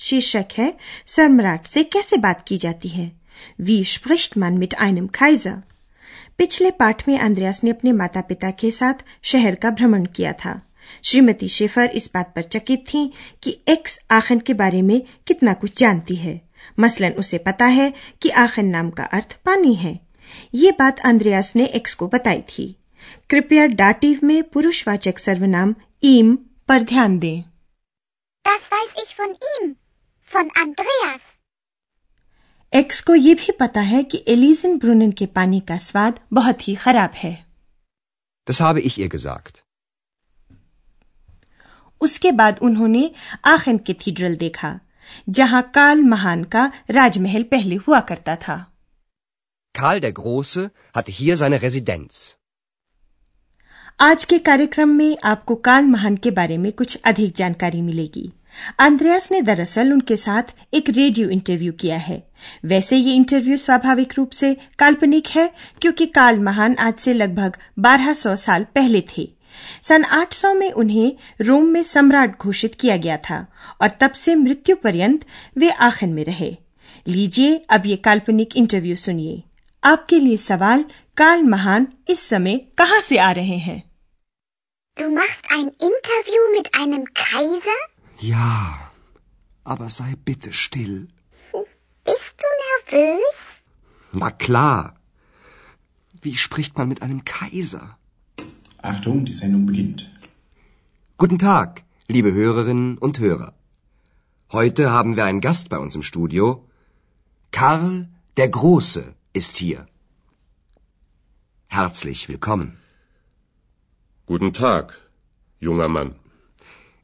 शीर्षक है सम्राट से कैसे बात की जाती है? वी स्पृष्ट man mit einem Kaiser पिछले पाठ में अंद्रयास ने अपने माता पिता के साथ शहर का भ्रमण किया था। श्रीमती शेफर इस बात पर चकित थी कि एक्स आखन के बारे में कितना कुछ जानती है। मसलन उसे पता है कि आखन नाम का अर्थ पानी है। ये बात अंद्रयास ने एक्स को बताई थी। कृपया डाटिव में पुरुषवाचक सर्वनाम ईम पर ध्यान दें। Das weiß ich von ihm, von Andreas. X को ये भी पता है कि एलिजन ब्रुनन के पानी का स्वाद बहुत ही खराब है Das habe ich ihr gesagt. उसके बाद उन्होंने आखन कैथीड्रल देखा जहाँ काल महान का राजमहल पहले हुआ करता था Karl der Große hatte hier seine Residenz. आज के कार्यक्रम में आपको काल महान के बारे में कुछ अधिक जानकारी मिलेगी अंद्रयास ने दरअसल उनके साथ एक रेडियो इंटरव्यू किया है। वैसे ये इंटरव्यू स्वाभाविक रूप से काल्पनिक है, क्योंकि काल महान आज से लगभग 1200 साल पहले थे। सन 800 में उन्हें रोम में सम्राट घोषित किया गया था, और तब से मृत्यु पर्यंत वे आखिर में रहे। लीजिए अब ये काल्पनिक इंटरव्यू सुनिए। आपके लिए सवाल, काल महान इस समय कहाँ से आ रहे हैं? Du machst ein Interview mit einem Kaiser? Ja, aber sei bitte still. Bist du nervös? Na klar. Wie spricht man mit einem Kaiser? Achtung, die Sendung beginnt. Guten Tag, liebe Hörerinnen und Hörer. Heute haben wir einen Gast bei uns im Studio. Karl der Große ist hier. Herzlich willkommen. Guten Tag, junger Mann.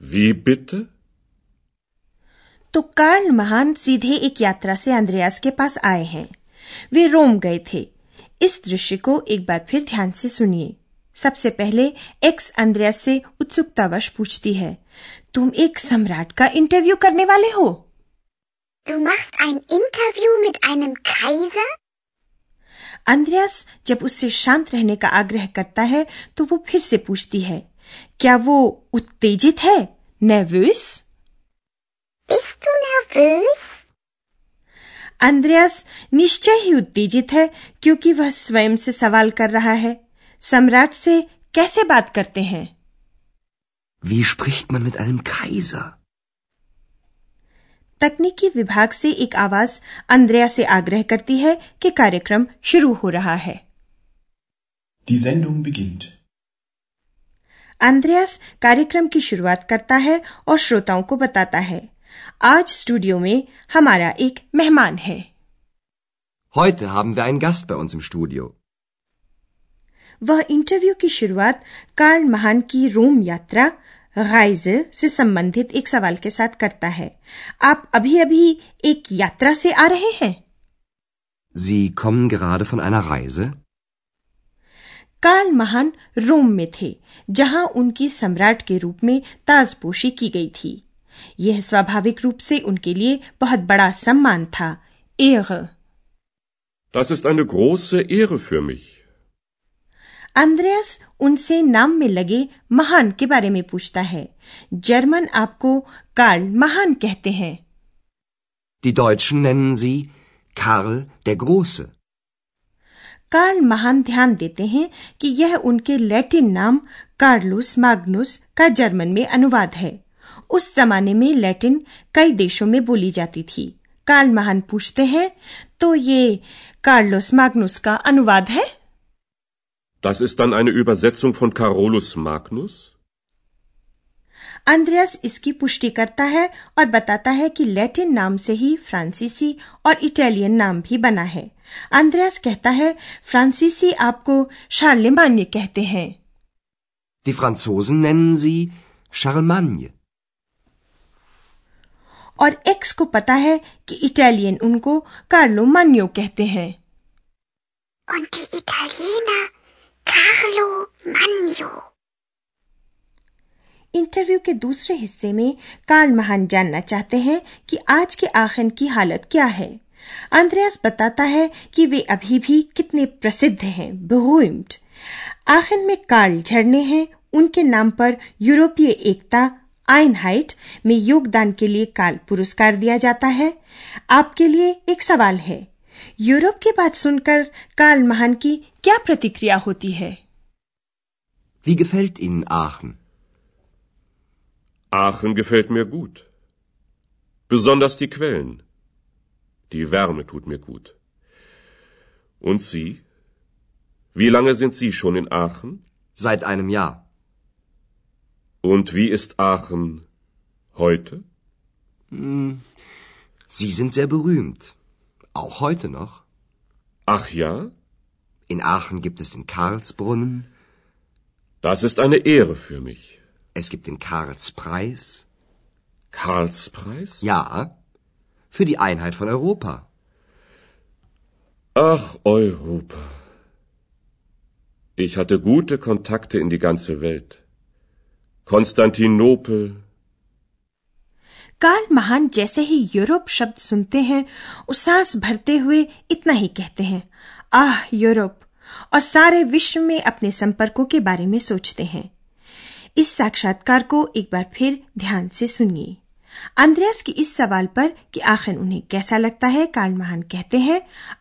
Wie bitte? तो Karl महान सीधे एक यात्रा से अंद्रयास के पास आए हैं वे रोम गए थे इस दृश्य को एक बार फिर ध्यान से सुनिए सबसे पहले एक्स अंद्रयास से उत्सुकतावश पूछती है तुम एक सम्राट का इंटरव्यू करने वाले हो Du machst ein Interview mit einem Kaiser? अंद्रयास जब उससे शांत रहने का आग्रह करता है तो वो फिर से पूछती है क्या वो उत्तेजित है nervös? Bist du nervös? अंद्रयास निश्चय ही उत्तेजित है क्योंकि वह स्वयं से सवाल कर रहा है सम्राट से कैसे बात करते हैं Wie spricht man mit einem Kaiser? तकनीकी विभाग से एक आवाज़ अंद्रया से आग्रह करती है कि कार्यक्रम शुरू हो रहा है Die Sendung beginnt. अंद्रयास कार्यक्रम की शुरुआत करता है और श्रोताओं को बताता है आज स्टूडियो में हमारा एक मेहमान है Heute haben wir einen Gast bei uns im Studio. वह इंटरव्यू की शुरुआत कार्ल महान की रोम यात्रा गाइजे से संबंधित एक सवाल के साथ करता है आप अभी अभी एक यात्रा से आ रहे हैं Sie kommen gerade von einer Reise? Karl महान रोम में थे जहाँ उनकी सम्राट के रूप में ताजपोशी की गई थी। यह स्वाभाविक रूप से उनके लिए बहुत बड़ा सम्मान था। एग Das ist eine große Ehre für mich. Andreas उनसे नाम में लगे महान के बारे में पूछता है। जर्मन आपको कार्ल महान कहते हैं। Die Deutschen nennen sie Karl der Große. Karl महान ध्यान देते हैं कि यह उनके लैटिन नाम कार्लुस मैग्नुस का जर्मन में अनुवाद है। उस जमाने में लैटिन कई देशों में बोली जाती थी। कार्ल महान पूछते हैं तो ये कार्लोस मैग्नुस का अनुवाद है? Das ist dann eine Übersetzung von Carolus Magnus? अंद्रयास इसकी पुष्टि करता है और बताता है कि लैटिन नाम से ही फ्रांसीसी और इटालियन नाम भी बना है अंद्रयास कहता है फ्रांसीसी आपको शार्लेमान्य कहते हैं Die Franzosen nennen sie Charlemagne. और एक्स को पता है कि इटालियन उनको कार्लो मान्यो कहते हैं Und die Italiener Carlo Magno. Interview के दूसरे हिस्से में कार्ल महान जानना चाहते हैं कि आज के आखन की हालत क्या है। अंद्रयास बताता है कि वे अभी भी कितने प्रसिद्ध हैं बहुइम्ड आखन में कार्ल झरने हैं, उनके नाम पर यूरोपीय एकता, आइनहाइट, में योगदान के लिए कार्ल पुरस्कार दिया जाता है। आपके लिए एक सवाल है, यूरोप की बात सुनकर कार्ल महान की क्या प्रतिक्रिया होती है? Wie gefällt Ihnen Aachen? Aachen gefällt mir gut. Besonders die Quellen. Die Wärme tut mir gut. Und Sie? Wie lange sind Sie schon in Aachen? Seit einem Jahr. Und wie ist Aachen heute? Sie sind sehr berühmt. Auch heute noch. Ach ja? In Aachen gibt es den Karlsbrunnen, Das ist eine Ehre für mich. es gibt den Karlspreis. Karlspreis? Ja, für die Einheit von Europa. Ach, Europa. Ich hatte gute Kontakte in die ganze Welt. Konstantinopel, Karl महान जैसे ही Europe शब्द सुनते हैं वो सांस भरते हुए इतना ही कहते हैं आह यूरोप और सारे विश्व में अपने संपर्कों के बारे में सोचते हैं इस साक्षात्कार को एक बार फिर ध्यान से सुनिए अंद्रयास की इस सवाल पर कि आखिर उन्हें कैसा लगता है कार्ल महान कहते हैं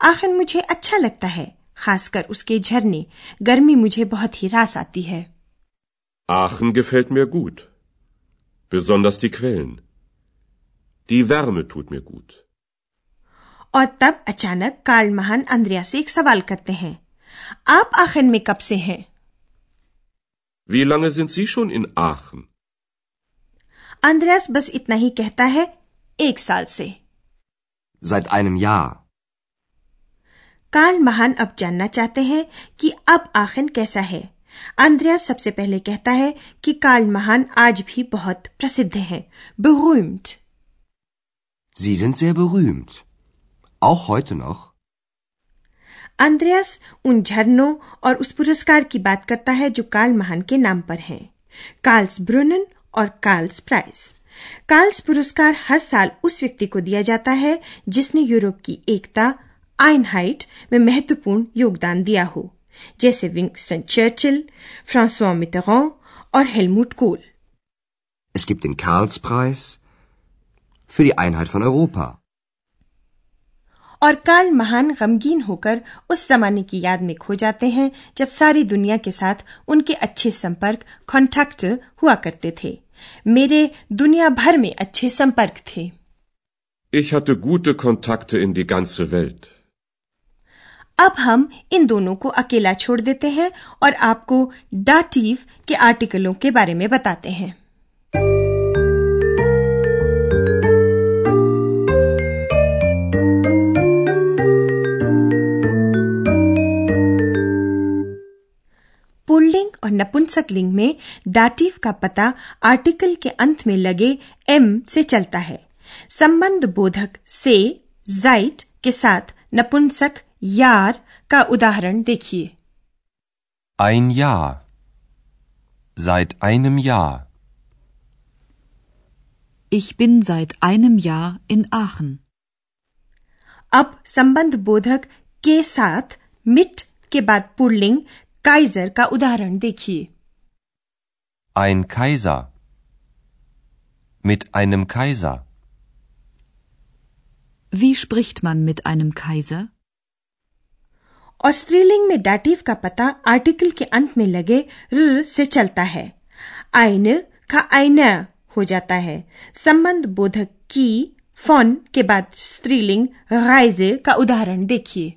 आखिर मुझे अच्छा लगता है खासकर उसके झरने गर्मी मुझे बहुत ही रास आती है Aachen gefällt mir gut. Besonders die Quellen. Die Wärme tut mir gut. और तब अचानक कार्ल महान अंद्रया से एक सवाल करते हैं आप आखिर में कब से हैं Wie lange sind Sie schon in Aachen? अंद्रयास बस इतना ही कहता है एक साल से Seit einem Jahr. कार्ल महान अब जानना चाहते हैं कि अब आखिर कैसा है अंद्रयास सबसे पहले कहता है कि कार्ल महान आज भी बहुत प्रसिद्ध हैं berühmt Sie sind sehr berühmt. Auch heute noch. अंद्रयास उन झरनों और उस पुरस्कार की बात करता है जो कार्ल महान के नाम पर हैं। कार्ल्स ब्रुनन और कार्ल्स प्राइस। कार्ल्स पुरस्कार हर साल उस व्यक्ति को दिया जाता है जिसने यूरोप की एकता, आइनहाइट में महत्वपूर्ण योगदान दिया हो, जैसे विंगस्टन चर्चिल फ्रांसवा मितरॉ और Helmut Kohl. Es gibt den Karlspreis für die Einheit von Europa. और काल महान गमगीन होकर उस जमाने की याद में खो जाते हैं जब सारी दुनिया के साथ उनके अच्छे संपर्क कॉन्टैक्ट हुआ करते थे। मेरे दुनिया भर में अच्छे संपर्क थे। Ich hatte gute Kontakte in die ganze Welt. अब हम इन दोनों को अकेला छोड़ देते हैं और आपको डाटीव के आर्टिकलों के बारे में बताते हैं। और नपुंसक लिंग में डाटिव का पता आर्टिकल के अंत में लगे एम से चलता है संबंध बोधक से जाइट के साथ नपुंसक यार का उदाहरण देखिए Ein Jahr. Seit einem Jahr. Ich bin seit einem Jahr in Aachen. अब संबंध बोधक के साथ मिट के बाद पुल्लिंग काइजर का उदाहरण देखिए Ein Kaiser. Mit einem Kaiser. Wie spricht man mit einem Kaiser? और स्त्रीलिंग में डाटिव का पता आर्टिकल के अंत में लगे र से चलता है आइन का आइना हो जाता है संबंध बोधक की फ़ोन के बाद स्त्रीलिंग राइजे का उदाहरण देखिए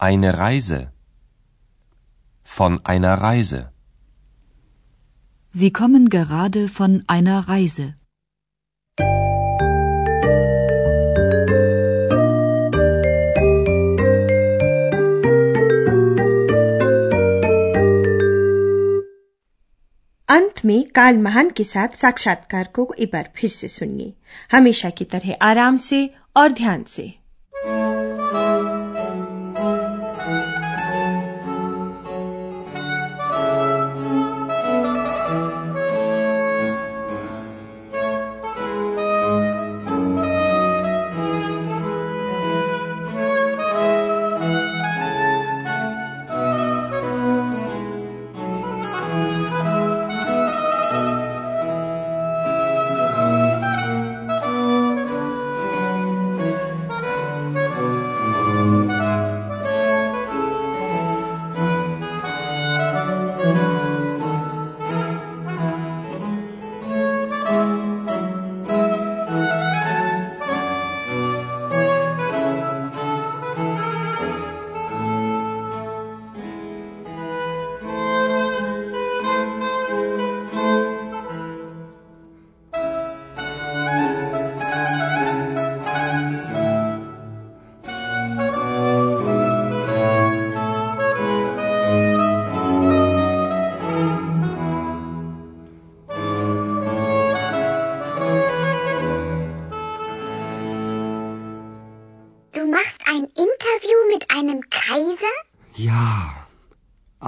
Eine Reise. Von einer Reise. Sie kommen gerade von einer Reise. अंत में काल महान के साथ साक्षात्कार को एक बार फिर से सुनिए हमेशा की तरह आराम से और ध्यान से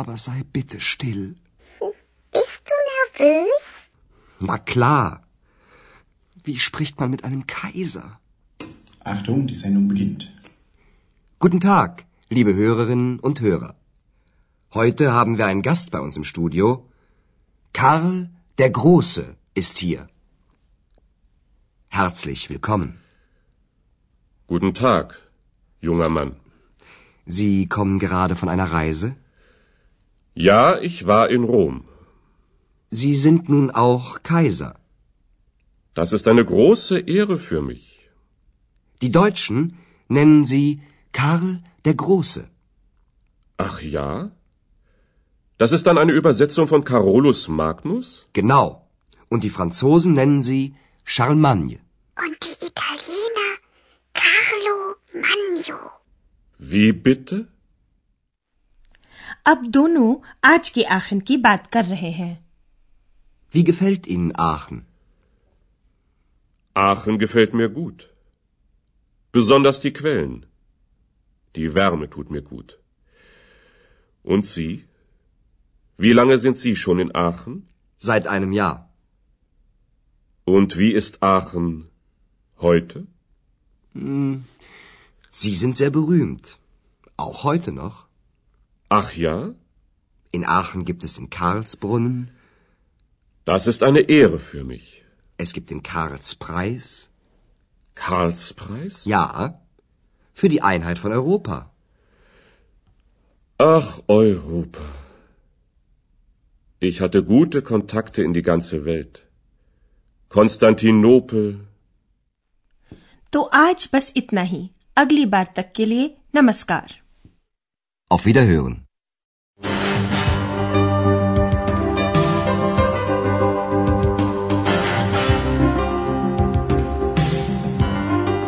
aber sei bitte still. Bist du nervös? Na klar. Wie spricht man mit einem Kaiser? Achtung, die Sendung beginnt. Guten Tag, liebe Hörerinnen und Hörer. Heute haben wir einen Gast bei uns im Studio. Karl der Große ist hier. Herzlich willkommen. Guten Tag, junger Mann. Sie kommen gerade von einer Reise? Ja, ich war in Rom. Sie sind nun auch Kaiser. Das ist eine große Ehre für mich. Die Deutschen nennen Sie Karl der Große. Ach ja? Das ist dann eine Übersetzung von Carolus Magnus? Genau. Und die Franzosen nennen Sie Charlemagne. Und die Italiener Carlo Magno. Wie bitte? अब दोनों आज के आखिर की बात कर रहे हैं Wie gefällt Ihnen Aachen? Aachen gefällt mir gut. Besonders die Quellen. Die Wärme tut mir gut. Und Sie? Wie lange sind Sie schon in Aachen? Seit einem Jahr. Und wie ist Aachen heute? Sie sind sehr berühmt. Auch heute noch. Ach ja? In Aachen gibt es den Karlsbrunnen, Das ist eine Ehre für mich. es gibt den Karlspreis. Karlspreis? Ja, für die Einheit von Europa. Ach, Europa. Ich hatte gute Kontakte in die ganze Welt. Konstantinopel. तो आज बस इतना ही अगली बार तक के लिए नमस्कार Auf Wiederhören.